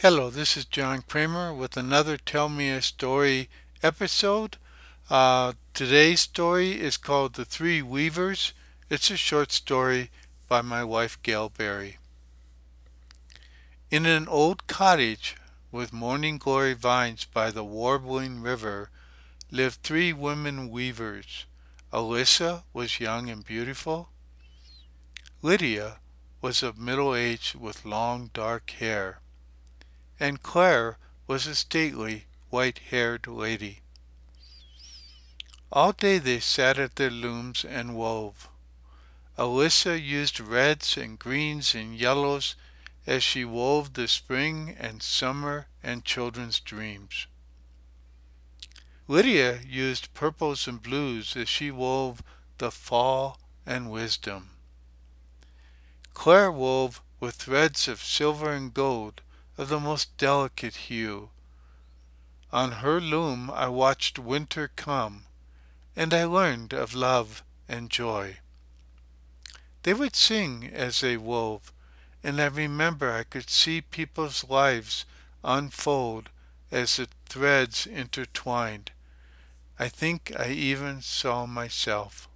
Hello, this is John Kramer with another Tell Me a Story episode. Uh, today's story is called The Three Weavers. It's a short story by my wife Gail Berry. In an old cottage with morning glory vines by the warbling river lived three women weavers. Alyssa was young and beautiful. Lydia was of middle age with long dark hair and Claire was a stately, white-haired lady. All day they sat at their looms and wove. Alyssa used reds and greens and yellows as she wove the spring and summer and children's dreams. Lydia used purples and blues as she wove the fall and wisdom. Claire wove with threads of silver and gold of the most delicate hue. On her loom I watched winter come, and I learned of love and joy. They would sing as they wove, and I remember I could see people's lives unfold as the threads intertwined. I think I even saw myself.